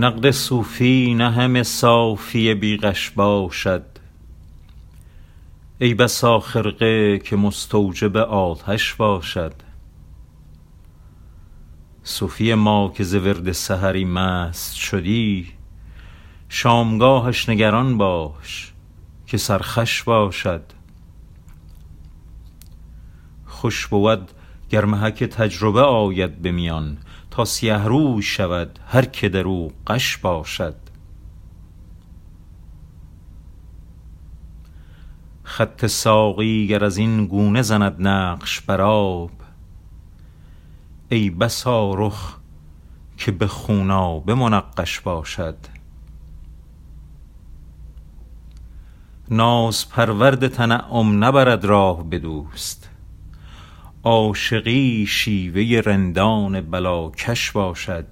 نقد صوفی نه همه صافی بی غش باشد. ای بسا خرقه که مستوجب آتش باشد. صوفی ما که ز ورد سحری مست شدی شامگاهش نگران باش که سرخوش باشد. خوش بود گر محک تجربه آید به میان تا سیه روی شود هر که در او غش باشد. خط ساقی گر از این گونه زند نقش بر آب ای بسا رخ که به خونابه منقش باشد. نازپرورد تنعم نبرد راه به دوست عاشقی شیوه رندان بلاکش باشد.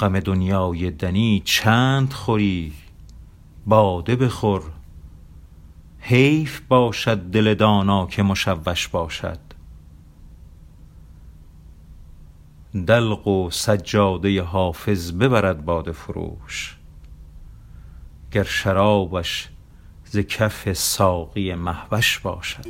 غم دنیای دنی چند خوری؟ باده بخور. حیف باشد دل دانا که مشوش باشد. دلق و سجاده حافظ ببرد باده فروش. گر شرابش ز کف ساقی مهوش باشد.